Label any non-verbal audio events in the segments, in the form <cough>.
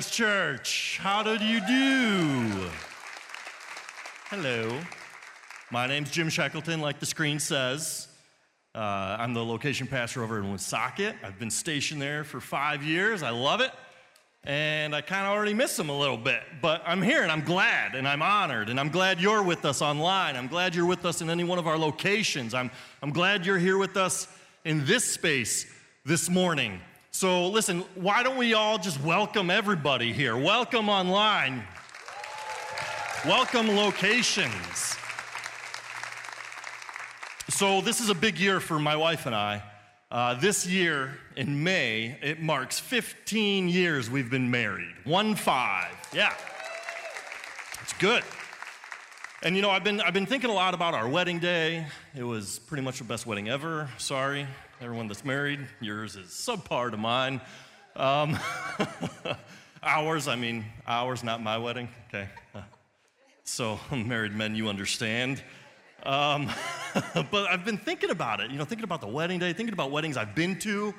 Church. How did you do? Hello. My name's Jim Shekleton, like the screen says. Uh, I'm the location pastor over in Woonsocket. I've been stationed there for five years. I love it. And I kind of already miss them a little bit. But I'm here and I'm glad and I'm honored. And I'm glad you're with us online. I'm glad you're with us in any one of our locations. I'm, I'm glad you're here with us in this space this morning. So, listen, why don't we all just welcome everybody here? Welcome online. Welcome locations. So, this is a big year for my wife and I. Uh, this year in May, it marks 15 years we've been married. One five. Yeah. It's good. And you know, I've been, I've been thinking a lot about our wedding day. It was pretty much the best wedding ever. Sorry, everyone that's married. Yours is subpar to mine. Um, <laughs> ours, I mean, ours, not my wedding. Okay. So, <laughs> married men, you understand. Um, <laughs> but I've been thinking about it, you know, thinking about the wedding day, thinking about weddings I've been to,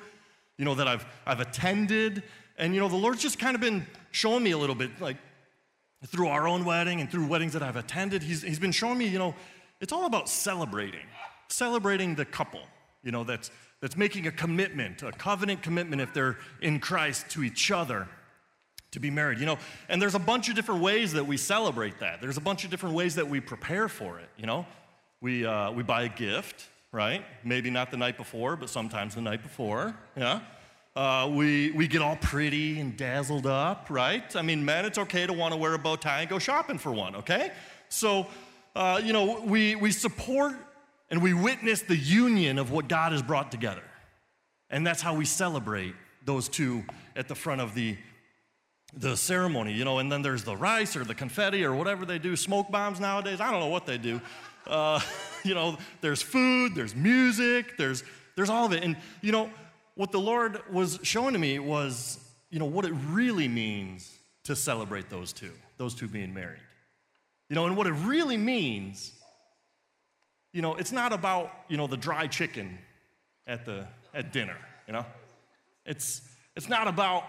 you know, that I've, I've attended. And, you know, the Lord's just kind of been showing me a little bit, like, through our own wedding and through weddings that I've attended, he's, he's been showing me, you know, it's all about celebrating, celebrating the couple, you know, that's, that's making a commitment, a covenant commitment if they're in Christ to each other to be married, you know. And there's a bunch of different ways that we celebrate that. There's a bunch of different ways that we prepare for it, you know. We, uh, we buy a gift, right? Maybe not the night before, but sometimes the night before, yeah. Uh, we, we get all pretty and dazzled up, right? I mean, men, it's okay to want to wear a bow tie and go shopping for one, okay? So, uh, you know, we, we support and we witness the union of what God has brought together. And that's how we celebrate those two at the front of the, the ceremony, you know, and then there's the rice or the confetti or whatever they do, smoke bombs nowadays. I don't know what they do. Uh, <laughs> you know, there's food, there's music, there's, there's all of it. And, you know, what the Lord was showing to me was, you know, what it really means to celebrate those two, those two being married. You know, and what it really means, you know, it's not about, you know, the dry chicken at the at dinner, you know? It's it's not about,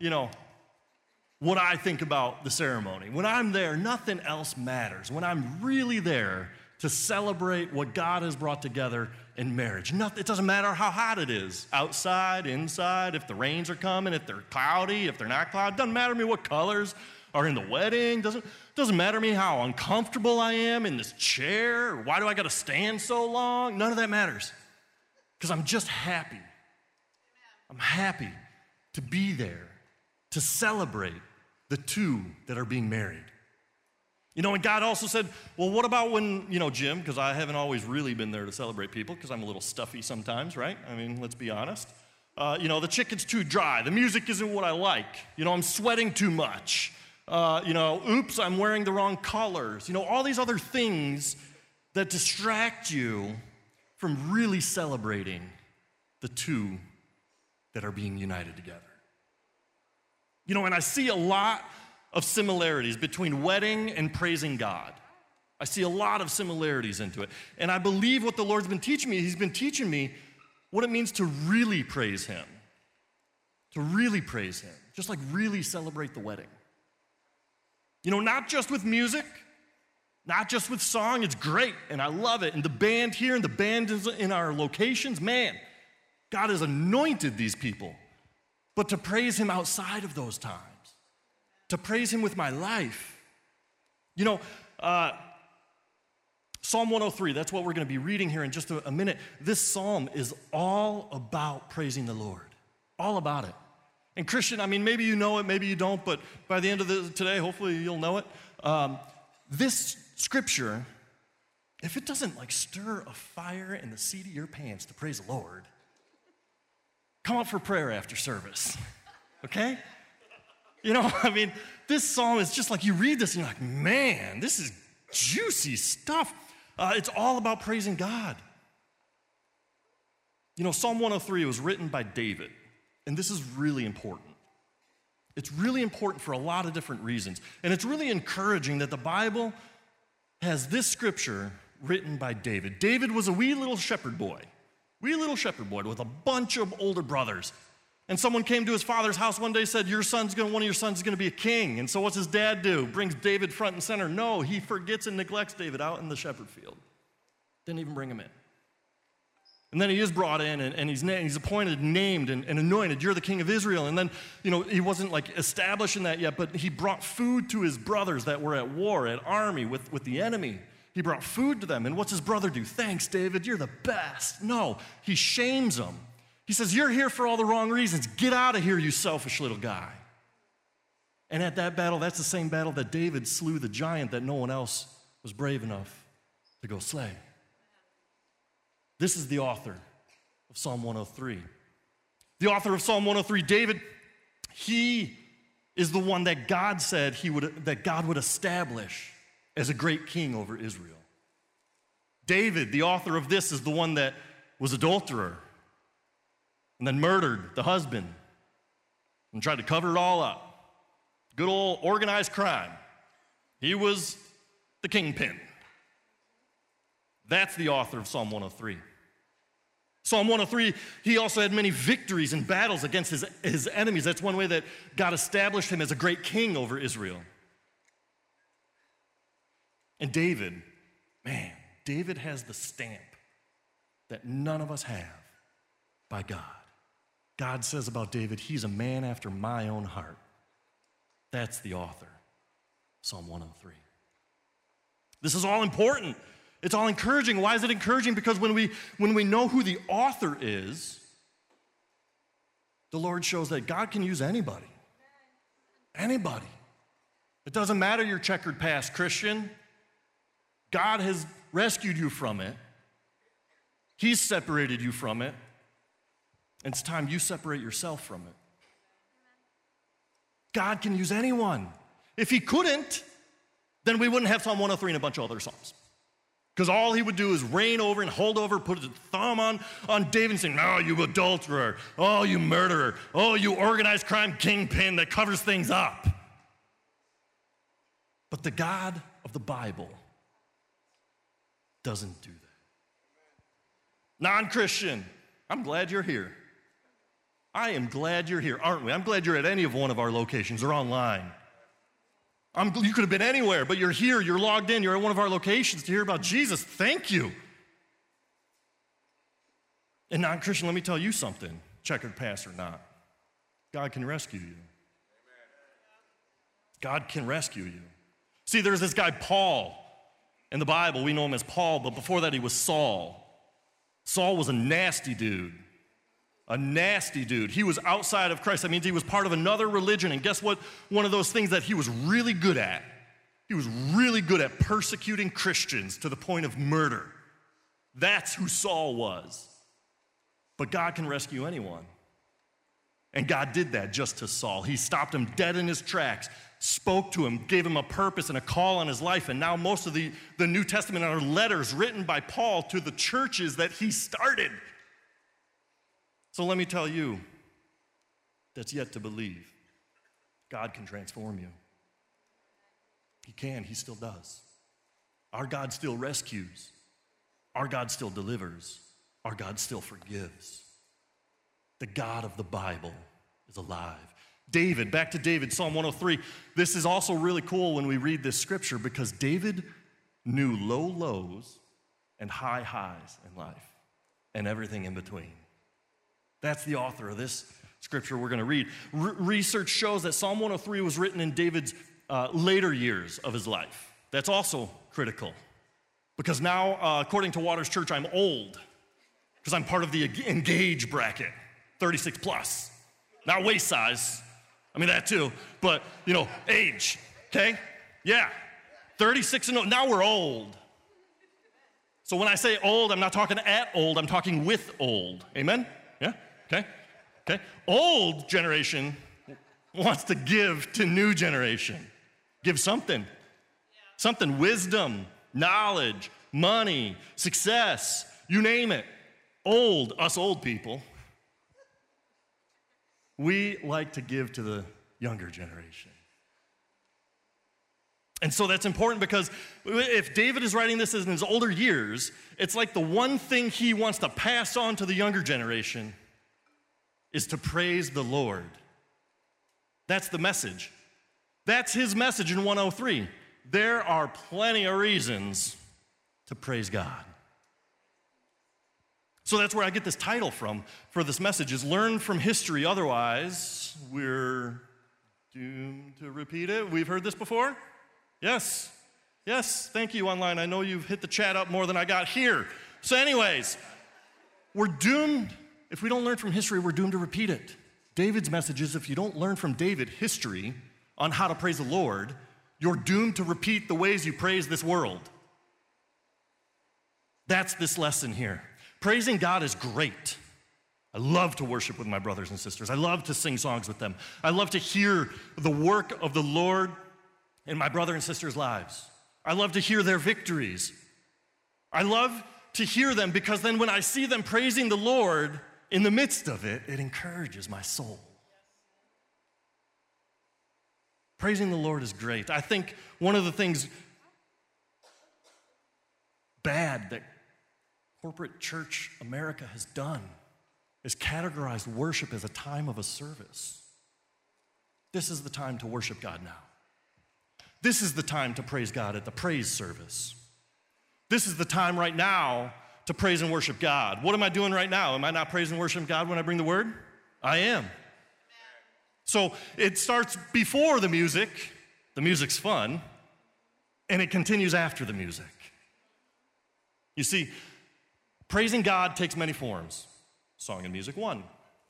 you know, what I think about the ceremony. When I'm there, nothing else matters. When I'm really there to celebrate what God has brought together in marriage. Nothing, it doesn't matter how hot it is, outside, inside, if the rains are coming, if they're cloudy, if they're not cloudy. Doesn't matter to me what colors are in the wedding. Doesn't, doesn't matter to me how uncomfortable I am in this chair. Why do I got to stand so long? None of that matters because I'm just happy. I'm happy to be there to celebrate the two that are being married. You know, and God also said, well, what about when, you know, Jim, because I haven't always really been there to celebrate people because I'm a little stuffy sometimes, right? I mean, let's be honest. Uh, you know, the chicken's too dry. The music isn't what I like. You know, I'm sweating too much. Uh, you know, oops, I'm wearing the wrong colors. You know, all these other things that distract you from really celebrating the two that are being united together. You know, and I see a lot of similarities between wedding and praising God. I see a lot of similarities into it. And I believe what the Lord's been teaching me, He's been teaching me what it means to really praise Him. To really praise Him. Just like really celebrate the wedding. You know, not just with music, not just with song, it's great and I love it. And the band here and the band in our locations, man, God has anointed these people. But to praise Him outside of those times to praise Him with my life. You know, uh, Psalm 103, that's what we're going to be reading here in just a, a minute. This psalm is all about praising the Lord, all about it. And Christian, I mean, maybe you know it, maybe you don't, but by the end of the, today, hopefully you'll know it. Um, this scripture, if it doesn't like stir a fire in the seat of your pants to praise the Lord, come up for prayer after service, <laughs> okay? You know, <laughs> I mean, this psalm is just like you read this and you're like, man, this is juicy stuff. Uh, it's all about praising God. You know, Psalm 103 was written by David, and this is really important. It's really important for a lot of different reasons. And it's really encouraging that the Bible has this scripture written by David. David was a wee little shepherd boy, wee little shepherd boy with a bunch of older brothers. And someone came to his father's house one day and said, Your son's gonna, one of your sons is gonna be a king. And so what's his dad do? Brings David front and center. No, he forgets and neglects David out in the shepherd field. Didn't even bring him in. And then he is brought in and, and he's, na- he's appointed, named, and, and anointed. You're the king of Israel. And then, you know, he wasn't like established in that yet, but he brought food to his brothers that were at war, at army with, with the enemy. He brought food to them. And what's his brother do? Thanks, David. You're the best. No, he shames them. He says, You're here for all the wrong reasons. Get out of here, you selfish little guy. And at that battle, that's the same battle that David slew the giant that no one else was brave enough to go slay. This is the author of Psalm 103. The author of Psalm 103, David, he is the one that God said he would, that God would establish as a great king over Israel. David, the author of this, is the one that was adulterer and then murdered the husband and tried to cover it all up. Good old organized crime. He was the kingpin. That's the author of Psalm 103. Psalm 103, he also had many victories and battles against his, his enemies. That's one way that God established him as a great king over Israel. And David, man, David has the stamp that none of us have by God. God says about David, he's a man after my own heart. That's the author, Psalm 103. This is all important. It's all encouraging. Why is it encouraging? Because when we, when we know who the author is, the Lord shows that God can use anybody. Anybody. It doesn't matter your checkered past, Christian. God has rescued you from it, He's separated you from it. It's time you separate yourself from it. God can use anyone. If He couldn't, then we wouldn't have Psalm 103 and a bunch of other Psalms. Because all he would do is reign over and hold over, put his thumb on, on David and say, Oh, you adulterer. Oh, you murderer. Oh, you organized crime kingpin that covers things up. But the God of the Bible doesn't do that. Non Christian, I'm glad you're here. I am glad you're here, aren't we? I'm glad you're at any of one of our locations or online. I'm, you could have been anywhere, but you're here, you're logged in, you're at one of our locations to hear about Jesus. Thank you. And non Christian, let me tell you something, checkered past or not. God can rescue you. God can rescue you. See, there's this guy, Paul, in the Bible. We know him as Paul, but before that, he was Saul. Saul was a nasty dude. A nasty dude. He was outside of Christ. That means he was part of another religion. And guess what? One of those things that he was really good at. He was really good at persecuting Christians to the point of murder. That's who Saul was. But God can rescue anyone. And God did that just to Saul. He stopped him dead in his tracks, spoke to him, gave him a purpose and a call on his life. And now most of the, the New Testament are letters written by Paul to the churches that he started. So let me tell you that's yet to believe God can transform you. He can, He still does. Our God still rescues, our God still delivers, our God still forgives. The God of the Bible is alive. David, back to David, Psalm 103. This is also really cool when we read this scripture because David knew low lows and high highs in life and everything in between. That's the author of this scripture we're going to read. research shows that Psalm 103 was written in David's uh, later years of his life. That's also critical because now, uh, according to Waters Church, I'm old because I'm part of the engage bracket, 36 plus. Not waist size, I mean that too, but you know, age, okay? Yeah, 36 and old. Now we're old. So when I say old, I'm not talking at old, I'm talking with old. Amen? Yeah? Okay? Okay? Old generation wants to give to new generation. Give something. Something, wisdom, knowledge, money, success, you name it. Old, us old people, we like to give to the younger generation. And so that's important because if David is writing this in his older years, it's like the one thing he wants to pass on to the younger generation is to praise the Lord. That's the message. That's his message in 103. There are plenty of reasons to praise God. So that's where I get this title from for this message is learn from history otherwise we're doomed to repeat it. We've heard this before? Yes. Yes, thank you online. I know you've hit the chat up more than I got here. So anyways, we're doomed if we don't learn from history, we're doomed to repeat it. David's message is if you don't learn from David history on how to praise the Lord, you're doomed to repeat the ways you praise this world. That's this lesson here. Praising God is great. I love to worship with my brothers and sisters. I love to sing songs with them. I love to hear the work of the Lord in my brother and sister's lives. I love to hear their victories. I love to hear them because then when I see them praising the Lord in the midst of it, it encourages my soul. Praising the Lord is great. I think one of the things bad that corporate church America has done is categorized worship as a time of a service. This is the time to worship God now. This is the time to praise God at the praise service. This is the time right now to praise and worship God. What am I doing right now? Am I not praising and worshiping God when I bring the word? I am. So it starts before the music, the music's fun, and it continues after the music. You see, praising God takes many forms. Song and music, one.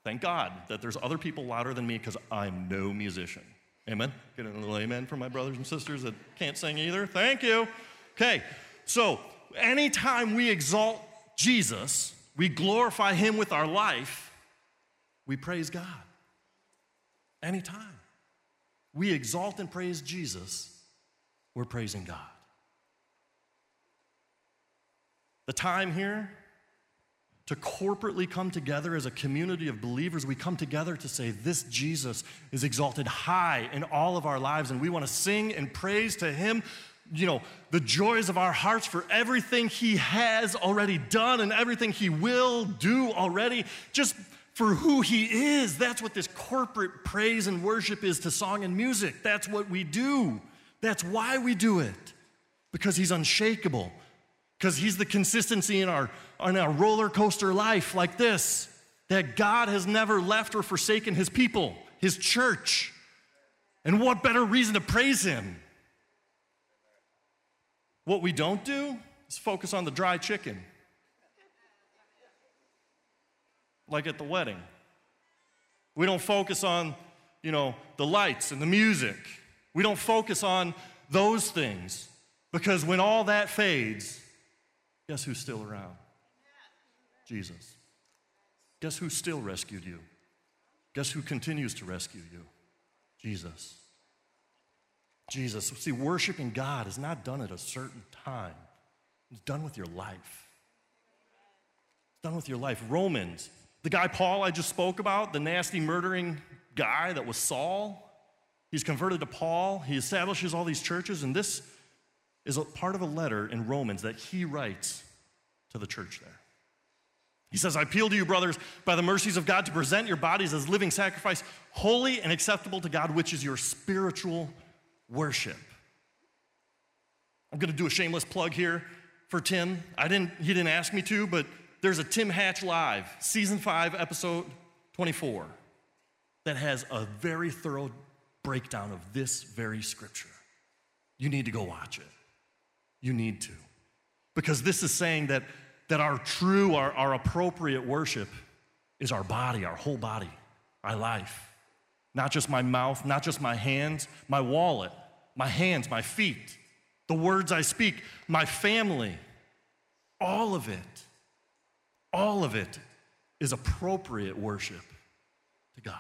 Thank God that there's other people louder than me because I'm no musician. Amen? Get a little amen from my brothers and sisters that can't sing either. Thank you. Okay, so anytime we exalt Jesus, we glorify Him with our life, we praise God. Anytime we exalt and praise Jesus, we're praising God. The time here to corporately come together as a community of believers. We come together to say, This Jesus is exalted high in all of our lives, and we want to sing and praise to Him. You know, the joys of our hearts for everything He has already done and everything He will do already, just for who He is. That's what this corporate praise and worship is to song and music. That's what we do. That's why we do it, because He's unshakable because He's the consistency in our, in our roller coaster life like this that God has never left or forsaken His people, His church. And what better reason to praise Him? What we don't do is focus on the dry chicken, like at the wedding. We don't focus on, you know, the lights and the music. We don't focus on those things because when all that fades, Guess who's still around? Jesus. Guess who still rescued you? Guess who continues to rescue you? Jesus. Jesus. See, worshiping God is not done at a certain time, it's done with your life. It's done with your life. Romans, the guy Paul I just spoke about, the nasty murdering guy that was Saul, he's converted to Paul. He establishes all these churches, and this is a part of a letter in Romans that he writes to the church there. He says, I appeal to you, brothers, by the mercies of God, to present your bodies as living sacrifice, holy and acceptable to God, which is your spiritual worship. I'm going to do a shameless plug here for Tim. I didn't, he didn't ask me to, but there's a Tim Hatch Live, season five, episode 24, that has a very thorough breakdown of this very scripture. You need to go watch it. You need to. Because this is saying that, that our true, our, our appropriate worship is our body, our whole body, our life. Not just my mouth, not just my hands, my wallet, my hands, my feet, the words I speak, my family. All of it, all of it is appropriate worship to God.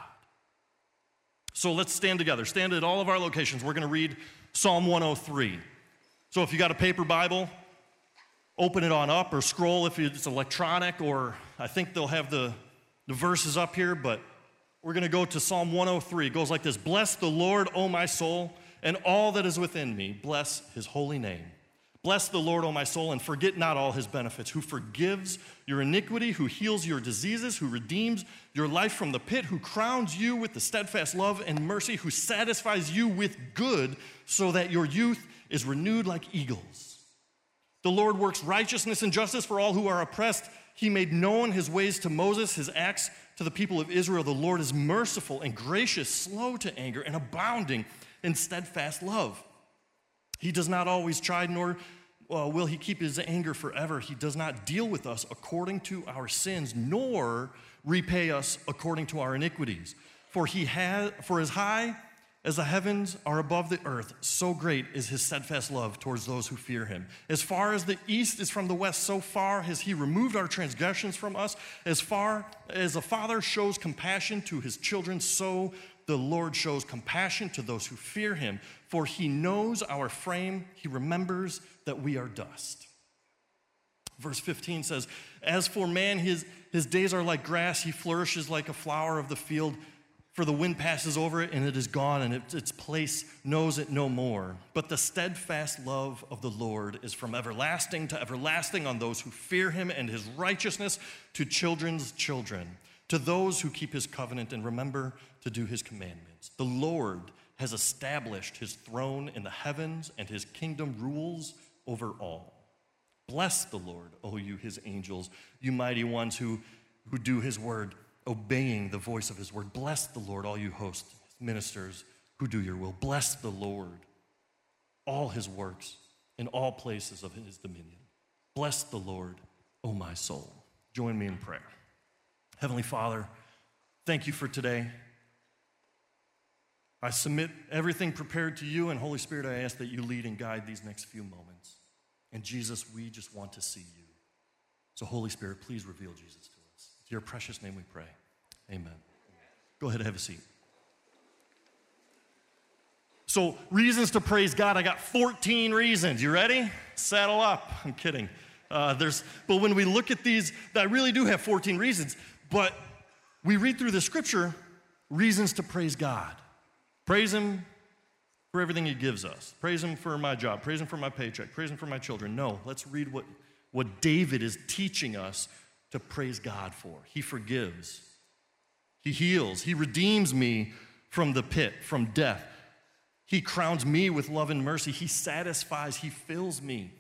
So let's stand together. Stand at all of our locations. We're going to read Psalm 103. So if you got a paper Bible, open it on up or scroll if it's electronic, or I think they'll have the, the verses up here, but we're going to go to Psalm 103. It goes like this Bless the Lord, O my soul, and all that is within me. Bless his holy name. Bless the Lord, O my soul, and forget not all his benefits, who forgives your iniquity, who heals your diseases, who redeems your life from the pit, who crowns you with the steadfast love and mercy, who satisfies you with good, so that your youth is renewed like eagles. The Lord works righteousness and justice for all who are oppressed. He made known his ways to Moses, his acts to the people of Israel. The Lord is merciful and gracious, slow to anger, and abounding in steadfast love. He does not always chide, nor uh, will he keep his anger forever. He does not deal with us according to our sins, nor repay us according to our iniquities. For he has, for as high as the heavens are above the earth, so great is his steadfast love towards those who fear him. As far as the east is from the west, so far has he removed our transgressions from us. As far as a father shows compassion to his children, so the Lord shows compassion to those who fear him. For he knows our frame, he remembers that we are dust. Verse 15 says, As for man, his, his days are like grass, he flourishes like a flower of the field for the wind passes over it and it is gone, and it, its place knows it no more. But the steadfast love of the Lord is from everlasting to everlasting on those who fear him, and his righteousness to children's children, to those who keep his covenant and remember to do his commandments. The Lord has established his throne in the heavens, and his kingdom rules over all. Bless the Lord, O you his angels, you mighty ones who, who do his word obeying the voice of his word. Bless the Lord, all you host ministers who do your will. Bless the Lord, all his works in all places of his dominion. Bless the Lord, O my soul. Join me in prayer. Heavenly Father, thank you for today. I submit everything prepared to you, and Holy Spirit, I ask that you lead and guide these next few moments. And Jesus, we just want to see you. So, Holy Spirit, please reveal Jesus to us To your precious name we pray. Amen. Go ahead and have a seat. So, reasons to praise God. I got 14 reasons. You ready? Saddle up. I'm kidding. Uh, there's, but when we look at these, I really do have 14 reasons. But we read through the scripture, reasons to praise God. Praise Him for everything He gives us. Praise Him for my job. Praise Him for my paycheck. Praise Him for my children. No, let's read what, what David is teaching us to praise God for. He forgives, He heals, He redeems me from the pit, from death. He crowns me with love and mercy. He satisfies, He fills me.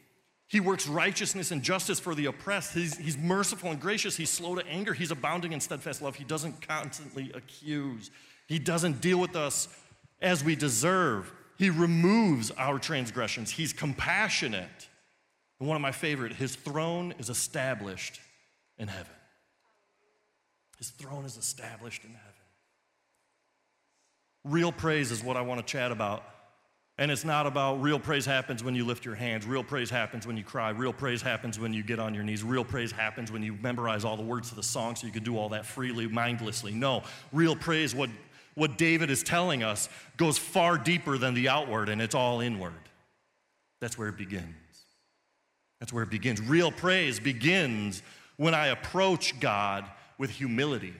He works righteousness and justice for the oppressed. He's, he's, merciful and gracious. He's slow to anger. He's abounding in steadfast love. He doesn't constantly accuse. He doesn't deal with us as we deserve. He removes our transgressions. He's compassionate. And one of my favorite, his throne is established in heaven. His throne is established in heaven. Real praise is what I want to chat about. And it's not about real praise happens when you lift your hands. Real praise happens when you cry. Real praise happens when you get on your knees. Real praise happens when you memorize all the words of the song so you can do all that freely, mindlessly. No, real praise, what, what David is telling us, goes far deeper than the outward and it's all inward. That's where it begins. That's where it begins. Real praise begins when I approach God with humility.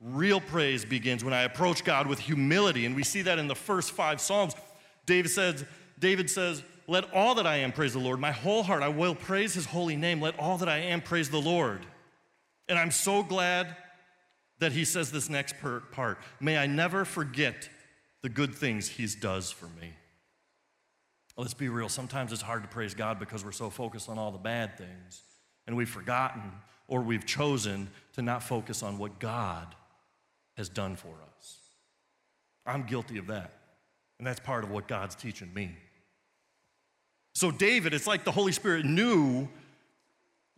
Real praise begins when I approach God with humility. And we see that in the first five Psalms. David says, David says, Let all that I am praise the Lord. My whole heart, I will praise his holy name. Let all that I am praise the Lord. And I'm so glad that he says this next part. May I never forget the good things he does for me. Let's be real. Sometimes it's hard to praise God because we're so focused on all the bad things and we've forgotten or we've chosen to not focus on what God has done for us. I'm guilty of that. And that's part of what God's teaching me. So, David, it's like the Holy Spirit knew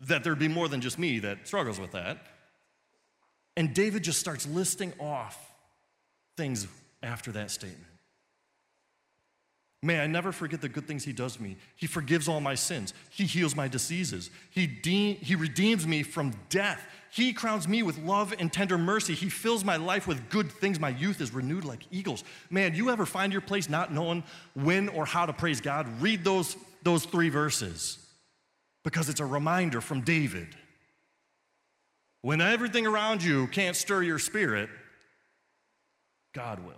that there'd be more than just me that struggles with that. And David just starts listing off things after that statement. May I never forget the good things He does me. He forgives all my sins. He heals my diseases. He, de- he redeems me from death. He crowns me with love and tender mercy. He fills my life with good things. My youth is renewed like eagles. Man, you ever find your place not knowing when or how to praise God? Read those, those three verses because it's a reminder from David. When everything around you can't stir your spirit, God will.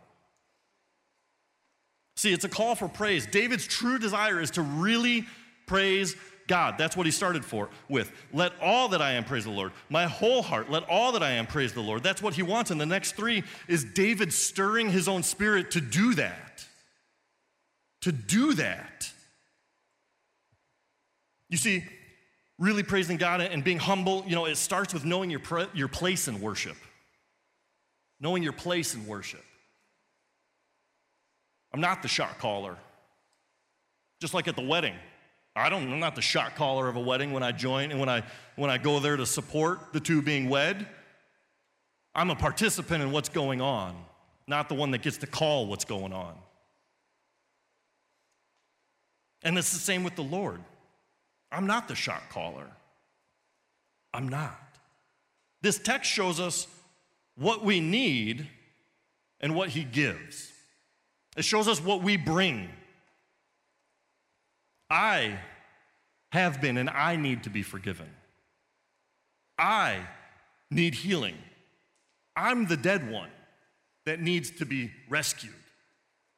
See, it's a call for praise. David's true desire is to really praise God. That's what he started for with. Let all that I am praise the Lord. My whole heart, let all that I am praise the Lord. That's what he wants. And the next three is David stirring his own spirit to do that. To do that. You see, really praising God and being humble, you know, it starts with knowing your, your place in worship. Knowing your place in worship. I'm not the shot caller. Just like at the wedding. I don't, I'm not the shot caller of a wedding when I join and when I, when I go there to support the two being wed. I'm a participant in what's going on, not the one that gets to call what's going on. And it's the same with the Lord. I'm not the shot caller. I'm not. This text shows us what we need and what He gives. It shows us what we bring. I have been and I need to be forgiven. I need healing. I'm the dead one that needs to be rescued.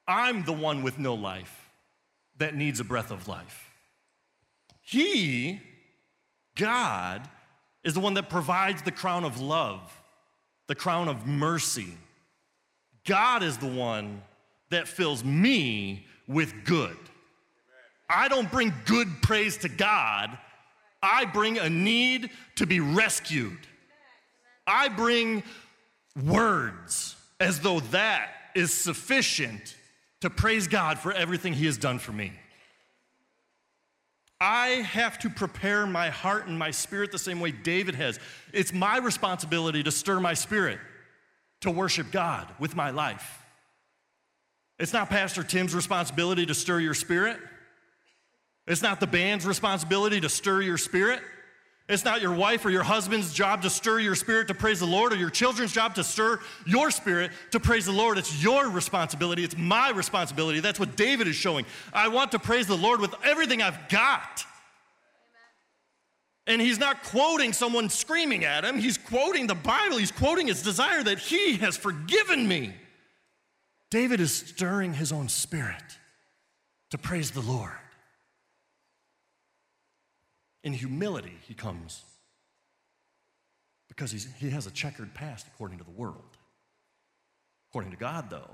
I'm the one with no life that needs a breath of life. He, God, is the one that provides the crown of love, the crown of mercy. God is the one that fills me with good. I don't bring good praise to God, I bring a need to be rescued. I bring words as though that is sufficient to praise God for everything He has done for me. I have to prepare my heart and my spirit the same way David has. It's my responsibility to stir my spirit to worship God with my life. It's not Pastor Tim's responsibility to stir your spirit. It's not the band's responsibility to stir your spirit. It's not your wife or your husband's job to stir your spirit to praise the Lord or your children's job to stir your spirit to praise the Lord. It's your responsibility. It's my responsibility. That's what David is showing. I want to praise the Lord with everything I've got. And he's not quoting someone screaming at him. He's quoting the Bible. He's quoting his desire that he has forgiven me. David is stirring his own spirit to praise the Lord. In humility, he comes because he has a checkered past according to the world. According to God, though,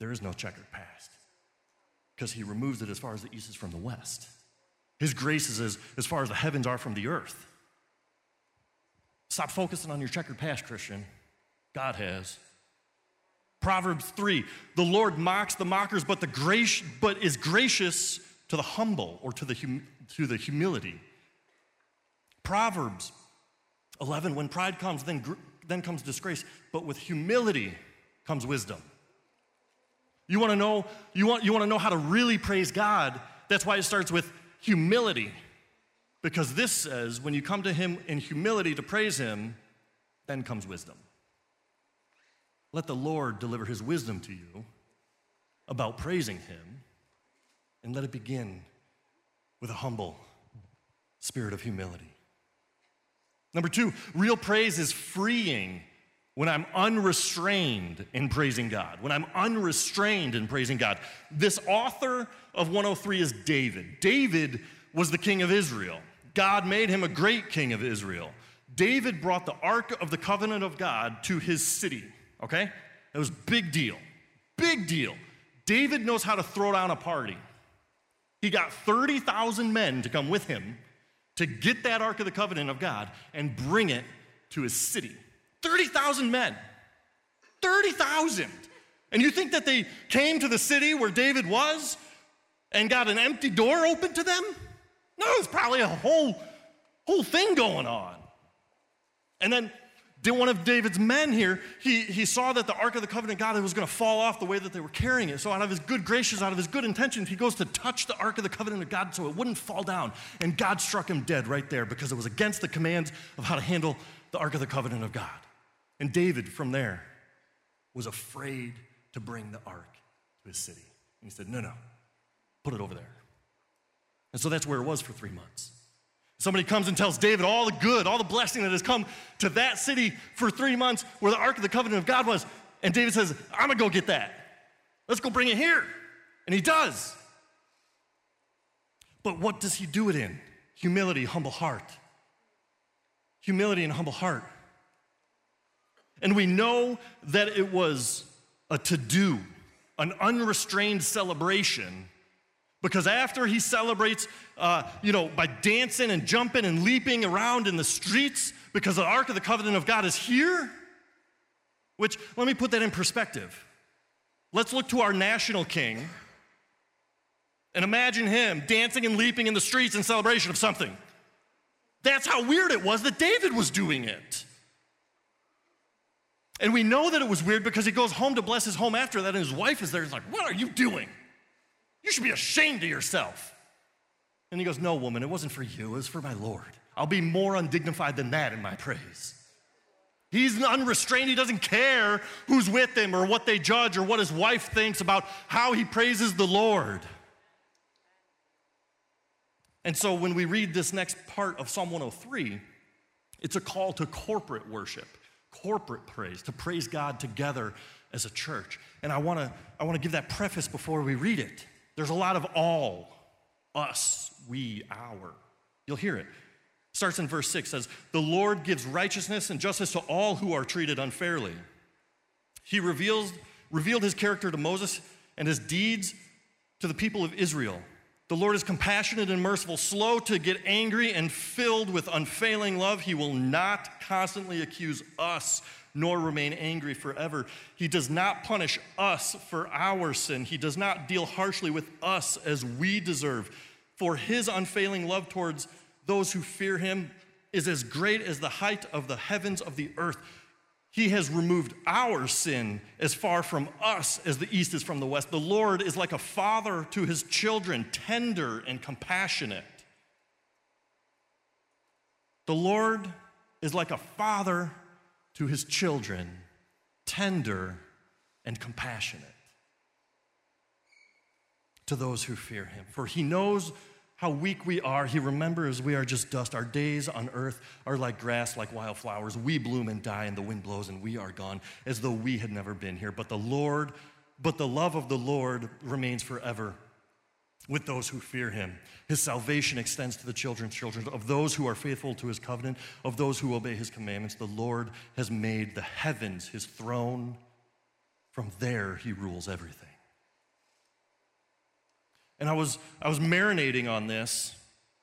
there is no checkered past because he removes it as far as the east is from the west. His grace is as, as far as the heavens are from the earth. Stop focusing on your checkered past, Christian. God has. Proverbs 3 The Lord mocks the mockers, but, the grace, but is gracious to the humble or to the, hum, to the humility. Proverbs 11 When pride comes, then, then comes disgrace, but with humility comes wisdom. You want to know you want you want to know how to really praise God? That's why it starts with humility. Because this says when you come to him in humility to praise him, then comes wisdom. Let the Lord deliver his wisdom to you about praising him and let it begin with a humble spirit of humility. Number two, real praise is freeing when I'm unrestrained in praising God. When I'm unrestrained in praising God. This author of 103 is David. David was the king of Israel. God made him a great king of Israel. David brought the Ark of the Covenant of God to his city, okay? It was big deal. Big deal. David knows how to throw down a party. He got 30,000 men to come with him to get that Ark of the Covenant of God and bring it to his city. 30,000 men. 30,000. And you think that they came to the city where David was and got an empty door open to them? No, it's probably a whole, whole thing going on. And then one of David's men here, he, he saw that the Ark of the Covenant God was going to fall off the way that they were carrying it. So, out of his good gracious, out of his good intentions, he goes to touch the Ark of the Covenant of God so it wouldn't fall down. And God struck him dead right there because it was against the commands of how to handle the Ark of the Covenant of God. And David, from there, was afraid to bring the Ark to his city. And he said, No, no, put it over there. And so that's where it was for three months. Somebody comes and tells David all the good, all the blessing that has come to that city for three months where the Ark of the Covenant of God was. And David says, I'm gonna go get that. Let's go bring it here. And he does. But what does he do it in? Humility, humble heart. Humility and humble heart. And we know that it was a to do, an unrestrained celebration, because after he celebrates, uh, you know, by dancing and jumping and leaping around in the streets, because the Ark of the Covenant of God is here, which, let me put that in perspective. Let's look to our national king and imagine him dancing and leaping in the streets in celebration of something. That's how weird it was that David was doing it. And we know that it was weird because he goes home to bless his home after that, and his wife is there. He's like, What are you doing? You should be ashamed of yourself. And he goes, No, woman, it wasn't for you, it was for my Lord. I'll be more undignified than that in my praise. He's unrestrained. He doesn't care who's with him or what they judge or what his wife thinks about how he praises the Lord. And so when we read this next part of Psalm 103, it's a call to corporate worship, corporate praise, to praise God together as a church. And I want to I want to give that preface before we read it. There's a lot of all, us, we, our. You'll hear it. Starts in verse 6 says, "The Lord gives righteousness and justice to all who are treated unfairly. He reveals revealed his character to Moses and his deeds to the people of Israel." The Lord is compassionate and merciful, slow to get angry, and filled with unfailing love. He will not constantly accuse us, nor remain angry forever. He does not punish us for our sin. He does not deal harshly with us as we deserve. For his unfailing love towards those who fear him is as great as the height of the heavens of the earth. He has removed our sin as far from us as the east is from the west. The Lord is like a father to his children, tender and compassionate. The Lord is like a father to his children, tender and compassionate to those who fear him. For he knows how weak we are. He remembers we are just dust. Our days on earth are like grass, like wildflowers. We bloom and die, and the wind blows, and we are gone, as though we had never been here. But the Lord, but the love of the Lord remains forever with those who fear him. His salvation extends to the children's children, of those who are faithful to his covenant, of those who obey his commandments. The Lord has made the heavens his throne. From there, he rules everything. And I was, I was marinating on this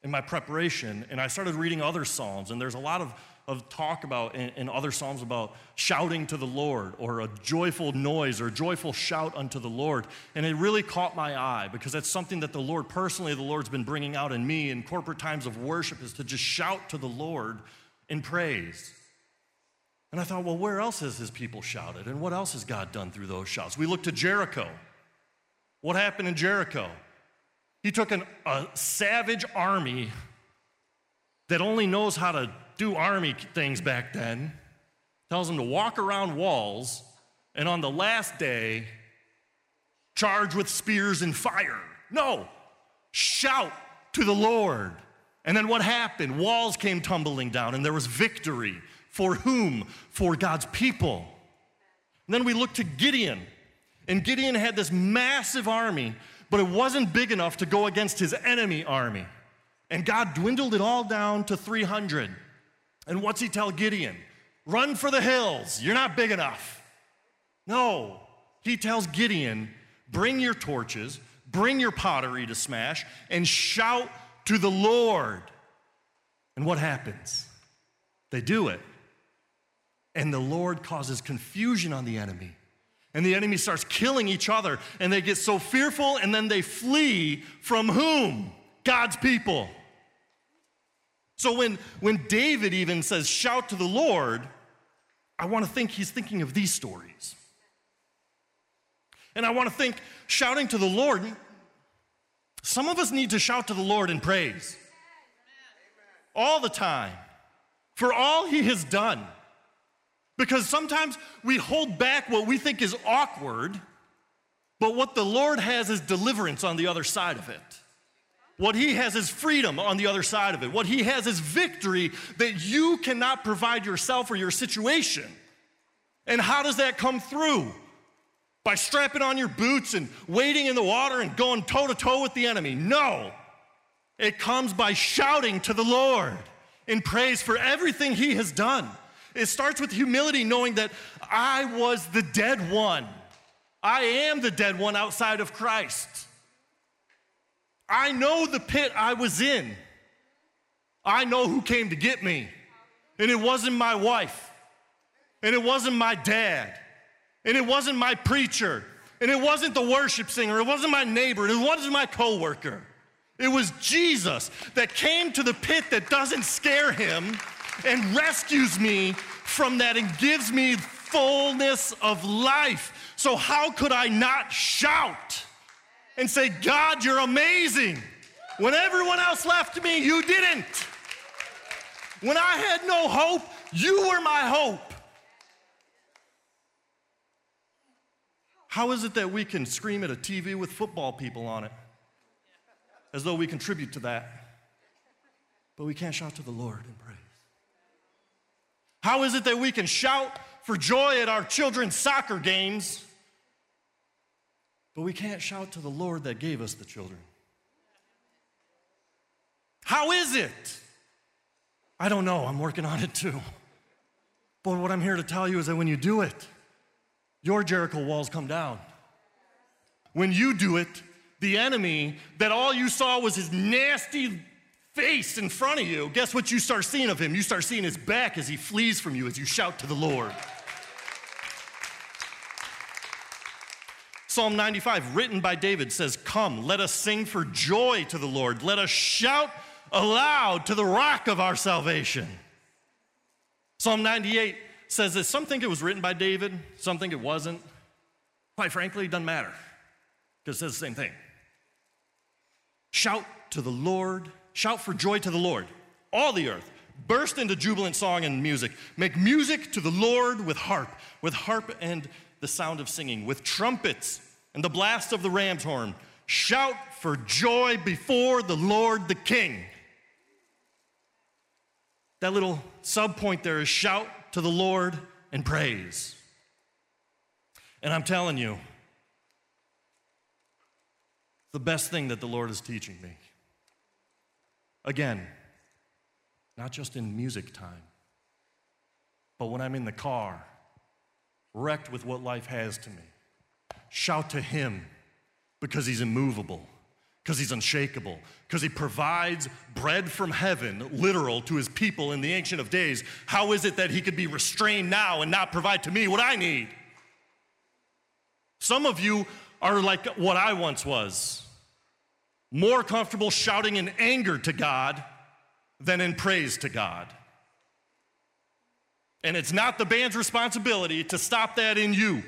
in my preparation, and I started reading other Psalms, and there's a lot of, of talk about in, in other Psalms about shouting to the Lord or a joyful noise or a joyful shout unto the Lord. And it really caught my eye because that's something that the Lord personally, the Lord's been bringing out in me in corporate times of worship is to just shout to the Lord in praise. And I thought, well, where else has his people shouted? And what else has God done through those shouts? We look to Jericho. What happened in Jericho? He took an, a savage army that only knows how to do army things back then, tells them to walk around walls, and on the last day, charge with spears and fire. No, shout to the Lord. And then what happened? Walls came tumbling down, and there was victory. For whom? For God's people. And then we look to Gideon. And Gideon had this massive army but it wasn't big enough to go against his enemy army. And God dwindled it all down to 300. And what's he tell Gideon? Run for the hills. You're not big enough. No. He tells Gideon, bring your torches, bring your pottery to smash, and shout to the Lord. And what happens? They do it. And the Lord causes confusion on the enemy. And the enemy starts killing each other, and they get so fearful, and then they flee from whom? God's people. So when, when David even says, shout to the Lord, I want to think he's thinking of these stories. And I want to think, shouting to the Lord, some of us need to shout to the Lord in praise all the time for all he has done. Because sometimes we hold back what we think is awkward, but what the Lord has is deliverance on the other side of it. What He has is freedom on the other side of it. What He has is victory that you cannot provide yourself or your situation. And how does that come through? by strapping on your boots and wading in the water and going toe to toe with the enemy. No, it comes by shouting to the Lord in praise for everything He has done. It starts with humility, knowing that I was the dead one. I am the dead one outside of Christ. I know the pit I was in. I know who came to get me. And it wasn't my wife. And it wasn't my dad. And it wasn't my preacher. And it wasn't the worship singer. It wasn't my neighbor. It wasn't my coworker. It was Jesus that came to the pit that doesn't scare him and rescues me from that and gives me fullness of life. So, how could I not shout and say, God, you're amazing? When everyone else left me, you didn't. When I had no hope, you were my hope. How is it that we can scream at a TV with football people on it as though we contribute to that, but we can't shout to the Lord in praise? How is it that we can shout for joy at our children's soccer games, but we can't shout to the Lord that gave us the children? How is it? I don't know. I'm working on it too. But what I'm here to tell you is that when you do it, your Jericho walls come down. When you do it, the enemy that all you saw was his nasty face in front of you, guess what you start seeing of him? You start seeing his back as he flees from you as you shout to the Lord. Psalm 95, written by David, says, Come, let us sing for joy to the Lord. Let us shout aloud to the rock of our salvation. Psalm 98 says that some think it was written by David, some think it wasn't. Quite frankly, it doesn't matter because it says the same thing. Shout to the Lord, shout for joy to the Lord, all the earth. Burst into jubilant song and music. Make music to the Lord with harp, with harp and the sound of singing, with trumpets and the blast of the ram's horn. Shout for joy before the Lord the King. That little sub point there is shout to the Lord and praise. And I'm telling you, the best thing that the Lord is teaching me. Again, not just in music time, but when I'm in the car, wrecked with what life has to me. Shout to Him because He's immovable because he's unshakable, because he provides bread from heaven, literal, to his people in the Ancient of Days. How is it that he could be restrained now and not provide to me what I need? Some of you are like what I once was more comfortable shouting in anger to God than in praise to God. And it's not the band's responsibility to stop that in you.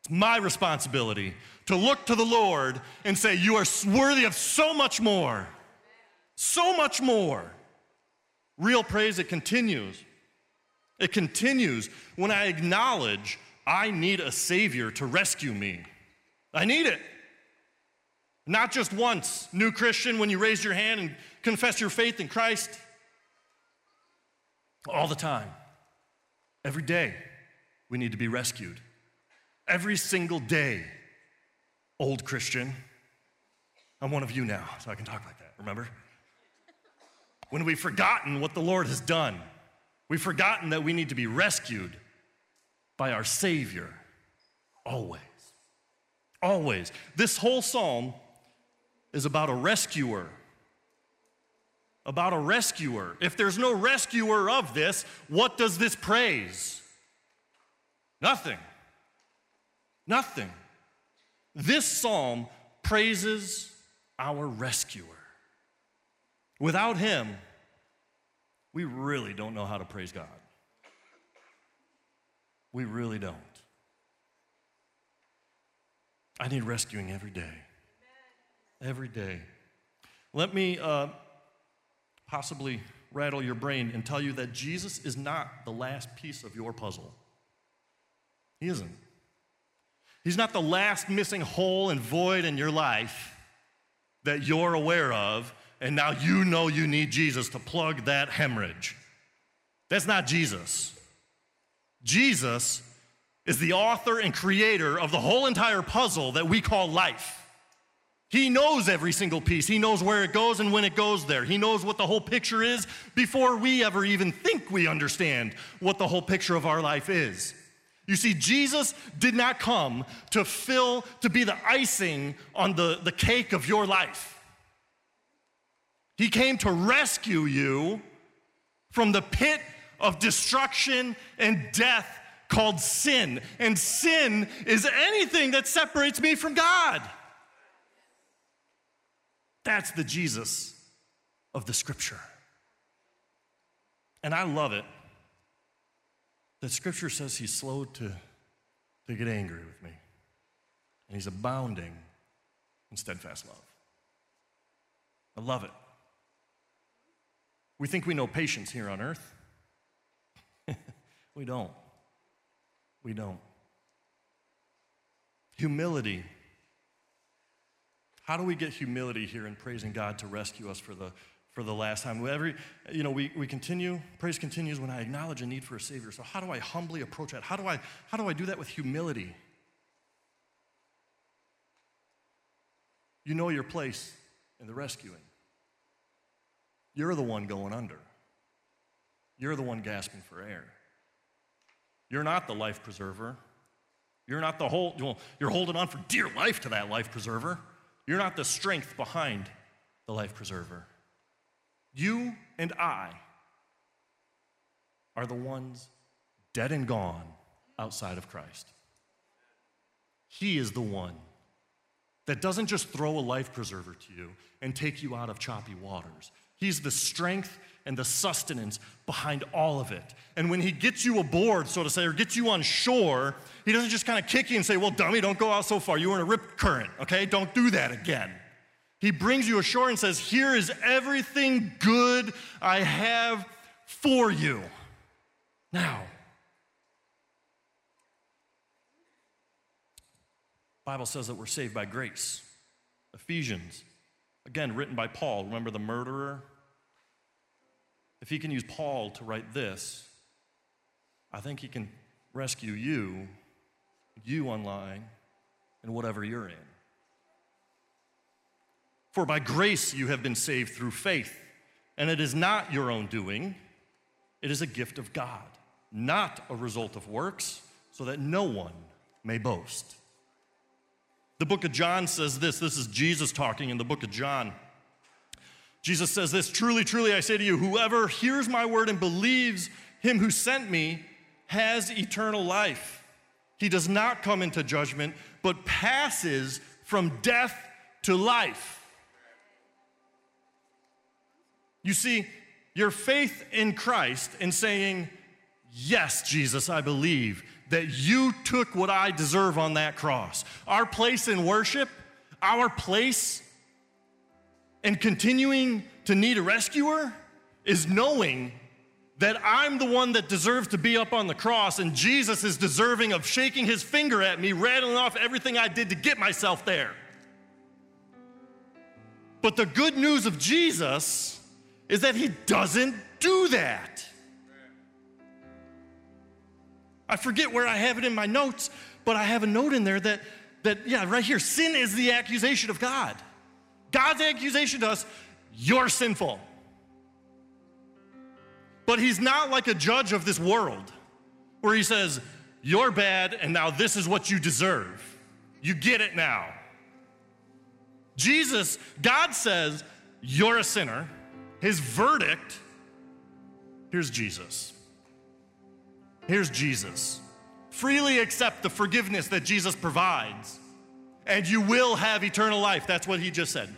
It's my responsibility to look to the Lord and say, You are worthy of so much more. So much more. Real praise, it continues. It continues when I acknowledge I need a Savior to rescue me. I need it. Not just once, new Christian, when you raise your hand and confess your faith in Christ. All the time. Every day, we need to be rescued. Every single day, old Christian. I'm one of you now, so I can talk like that, remember? When we've forgotten what the Lord has done, we've forgotten that we need to be rescued by our Savior always. Always. This whole psalm is about a rescuer. About a rescuer. If there's no rescuer of this, what does this praise? Nothing. Nothing. This psalm praises our rescuer. Without him, we really don't know how to praise God. We really don't. I need rescuing every day. Every day. Let me uh, possibly rattle your brain and tell you that Jesus is not the last piece of your puzzle. He isn't. He's not the last missing hole and void in your life that you're aware of, and now you know you need Jesus to plug that hemorrhage. That's not Jesus. Jesus is the author and creator of the whole entire puzzle that we call life. He knows every single piece. He knows where it goes and when it goes there. He knows what the whole picture is before we ever even think we understand what the whole picture of our life is. You see, Jesus did not come to fill, to be the icing on the, the cake of your life. He came to rescue you from the pit of destruction and death called sin. And sin is anything that separates me from God. That's the Jesus of the scripture. And I love it that scripture says he's slow to, to get angry with me, and he's abounding in steadfast love. I love it. We think we know patience here on earth. <laughs> we don't. We don't. Humility how do we get humility here in praising God to rescue us for the, for the last time? Every, you know, we, we continue, praise continues when I acknowledge a need for a Savior. So, how do I humbly approach that? How do I, how do, I do that with humility? You know your place in the rescuing. You're the one going under. You're the one gasping for air. You're not the life preserver. You're not the whole, well, you're holding on for dear life to that life preserver. You're not the strength behind the life preserver. You and I are the ones dead and gone outside of Christ. He is the one that doesn't just throw a life preserver to you and take you out of choppy waters. He's the strength and the sustenance behind all of it. And when he gets you aboard, so to say, or gets you on shore, he doesn't just kind of kick you and say, Well, dummy, don't go out so far. You were in a rip current, okay? Don't do that again. He brings you ashore and says, Here is everything good I have for you. Now, Bible says that we're saved by grace. Ephesians, again, written by Paul. Remember the murderer if he can use Paul to write this, I think he can rescue you, you online, and whatever you're in. For by grace you have been saved through faith, and it is not your own doing, it is a gift of God, not a result of works, so that no one may boast. The book of John says this this is Jesus talking in the book of John. Jesus says this Truly, truly, I say to you, whoever hears my word and believes him who sent me has eternal life. He does not come into judgment, but passes from death to life. You see, your faith in Christ and saying, Yes, Jesus, I believe that you took what I deserve on that cross. Our place in worship, our place and continuing to need a rescuer is knowing that I'm the one that deserves to be up on the cross, and Jesus is deserving of shaking his finger at me, rattling off everything I did to get myself there. But the good news of Jesus is that he doesn't do that. I forget where I have it in my notes, but I have a note in there that, that yeah, right here sin is the accusation of God. God's accusation to us, you're sinful. But he's not like a judge of this world where he says, You're bad, and now this is what you deserve. You get it now. Jesus, God says, You're a sinner. His verdict, here's Jesus. Here's Jesus. Freely accept the forgiveness that Jesus provides, and you will have eternal life. That's what he just said.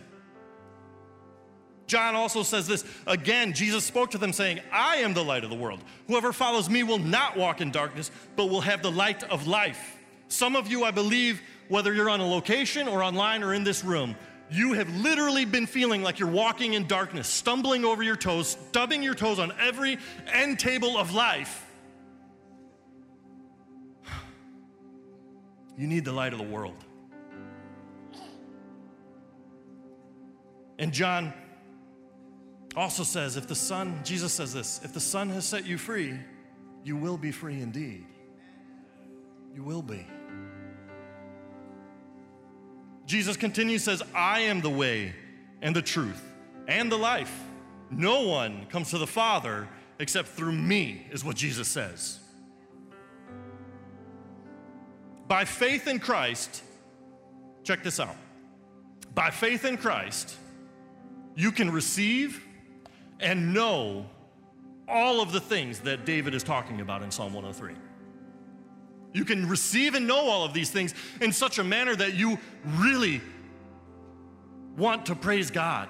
John also says this again. Jesus spoke to them, saying, I am the light of the world. Whoever follows me will not walk in darkness, but will have the light of life. Some of you, I believe, whether you're on a location or online or in this room, you have literally been feeling like you're walking in darkness, stumbling over your toes, stubbing your toes on every end table of life. You need the light of the world. And John also says, if the Son, Jesus says this, if the Son has set you free, you will be free indeed. You will be. Jesus continues, says, I am the way and the truth and the life. No one comes to the Father except through me, is what Jesus says. By faith in Christ, check this out. By faith in Christ, you can receive and know all of the things that David is talking about in Psalm 103. You can receive and know all of these things in such a manner that you really want to praise God,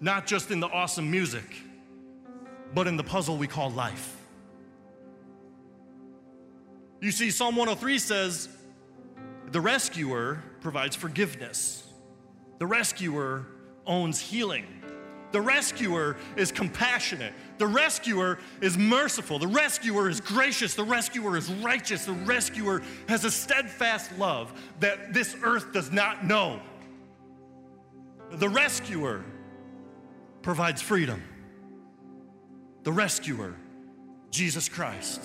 not just in the awesome music, but in the puzzle we call life. You see, Psalm 103 says, The rescuer provides forgiveness, the rescuer owns healing. The rescuer is compassionate. The rescuer is merciful. The rescuer is gracious. The rescuer is righteous. The rescuer has a steadfast love that this earth does not know. The rescuer provides freedom. The rescuer, Jesus Christ.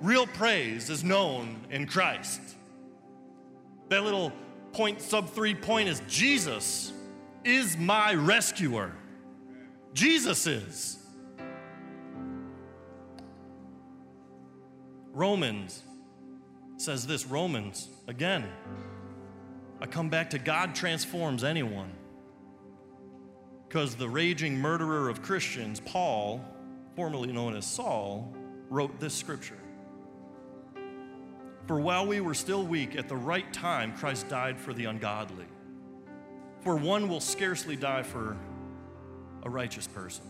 Real praise is known in Christ. That little point, sub three point is Jesus is my rescuer. Jesus is. Romans says this Romans, again, I come back to God transforms anyone. Because the raging murderer of Christians, Paul, formerly known as Saul, wrote this scripture. For while we were still weak, at the right time, Christ died for the ungodly. For one will scarcely die for a righteous person,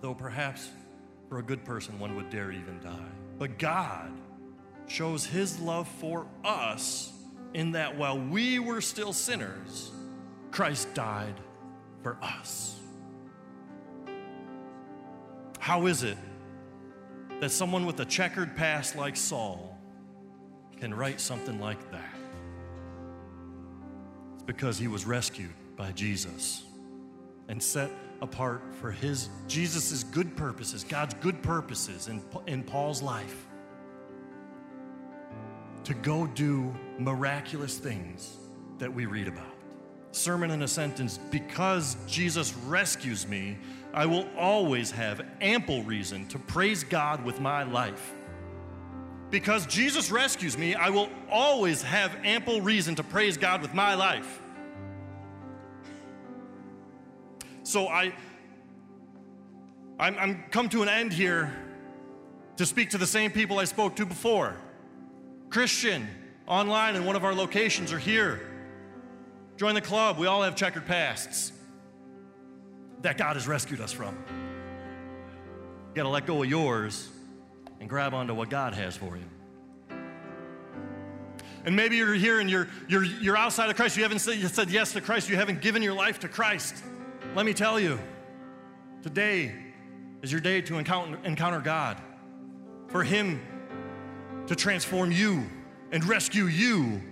though perhaps for a good person one would dare even die. But God shows his love for us in that while we were still sinners, Christ died for us. How is it that someone with a checkered past like Saul can write something like that? It's because he was rescued by Jesus and set apart for his Jesus' good purposes, God's good purposes in, in Paul's life. To go do miraculous things that we read about. Sermon in a sentence because Jesus rescues me, I will always have ample reason to praise God with my life. Because Jesus rescues me, I will always have ample reason to praise God with my life. So I, I'm, I'm come to an end here to speak to the same people I spoke to before. Christian, online in one of our locations, are here. Join the club. We all have checkered pasts that God has rescued us from. You got to let go of yours and grab onto what God has for you. And maybe you're here and you're, you're, you're outside of Christ. You haven't said, you said yes to Christ. You haven't given your life to Christ. Let me tell you, today is your day to encounter, encounter God, for Him to transform you and rescue you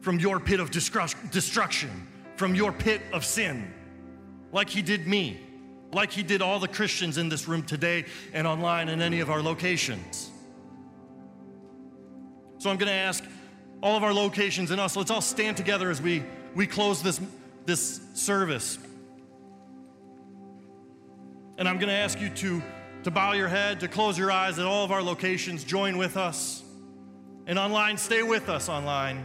from your pit of destruction, from your pit of sin, like He did me, like He did all the Christians in this room today and online in any of our locations. So I'm going to ask all of our locations and us, let's all stand together as we, we close this, this service. And I'm going to ask you to, to bow your head, to close your eyes at all of our locations. Join with us. And online, stay with us online.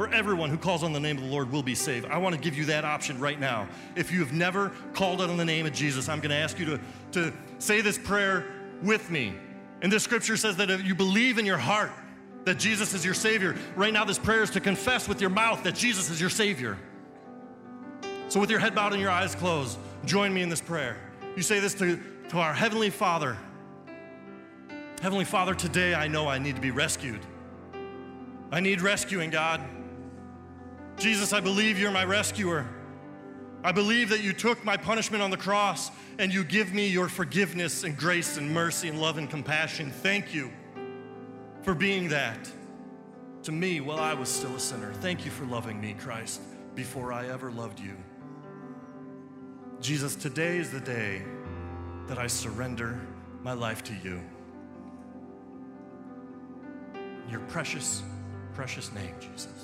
For everyone who calls on the name of the Lord will be saved. I want to give you that option right now. If you have never called on the name of Jesus, I'm going to ask you to, to say this prayer with me. And this scripture says that if you believe in your heart that Jesus is your Savior, right now this prayer is to confess with your mouth that Jesus is your Savior. So, with your head bowed and your eyes closed, join me in this prayer. You say this to, to our Heavenly Father Heavenly Father, today I know I need to be rescued. I need rescuing, God. Jesus, I believe you're my rescuer. I believe that you took my punishment on the cross and you give me your forgiveness and grace and mercy and love and compassion. Thank you for being that to me while I was still a sinner. Thank you for loving me, Christ, before I ever loved you. Jesus, today is the day that I surrender my life to you. Your precious, precious name, Jesus.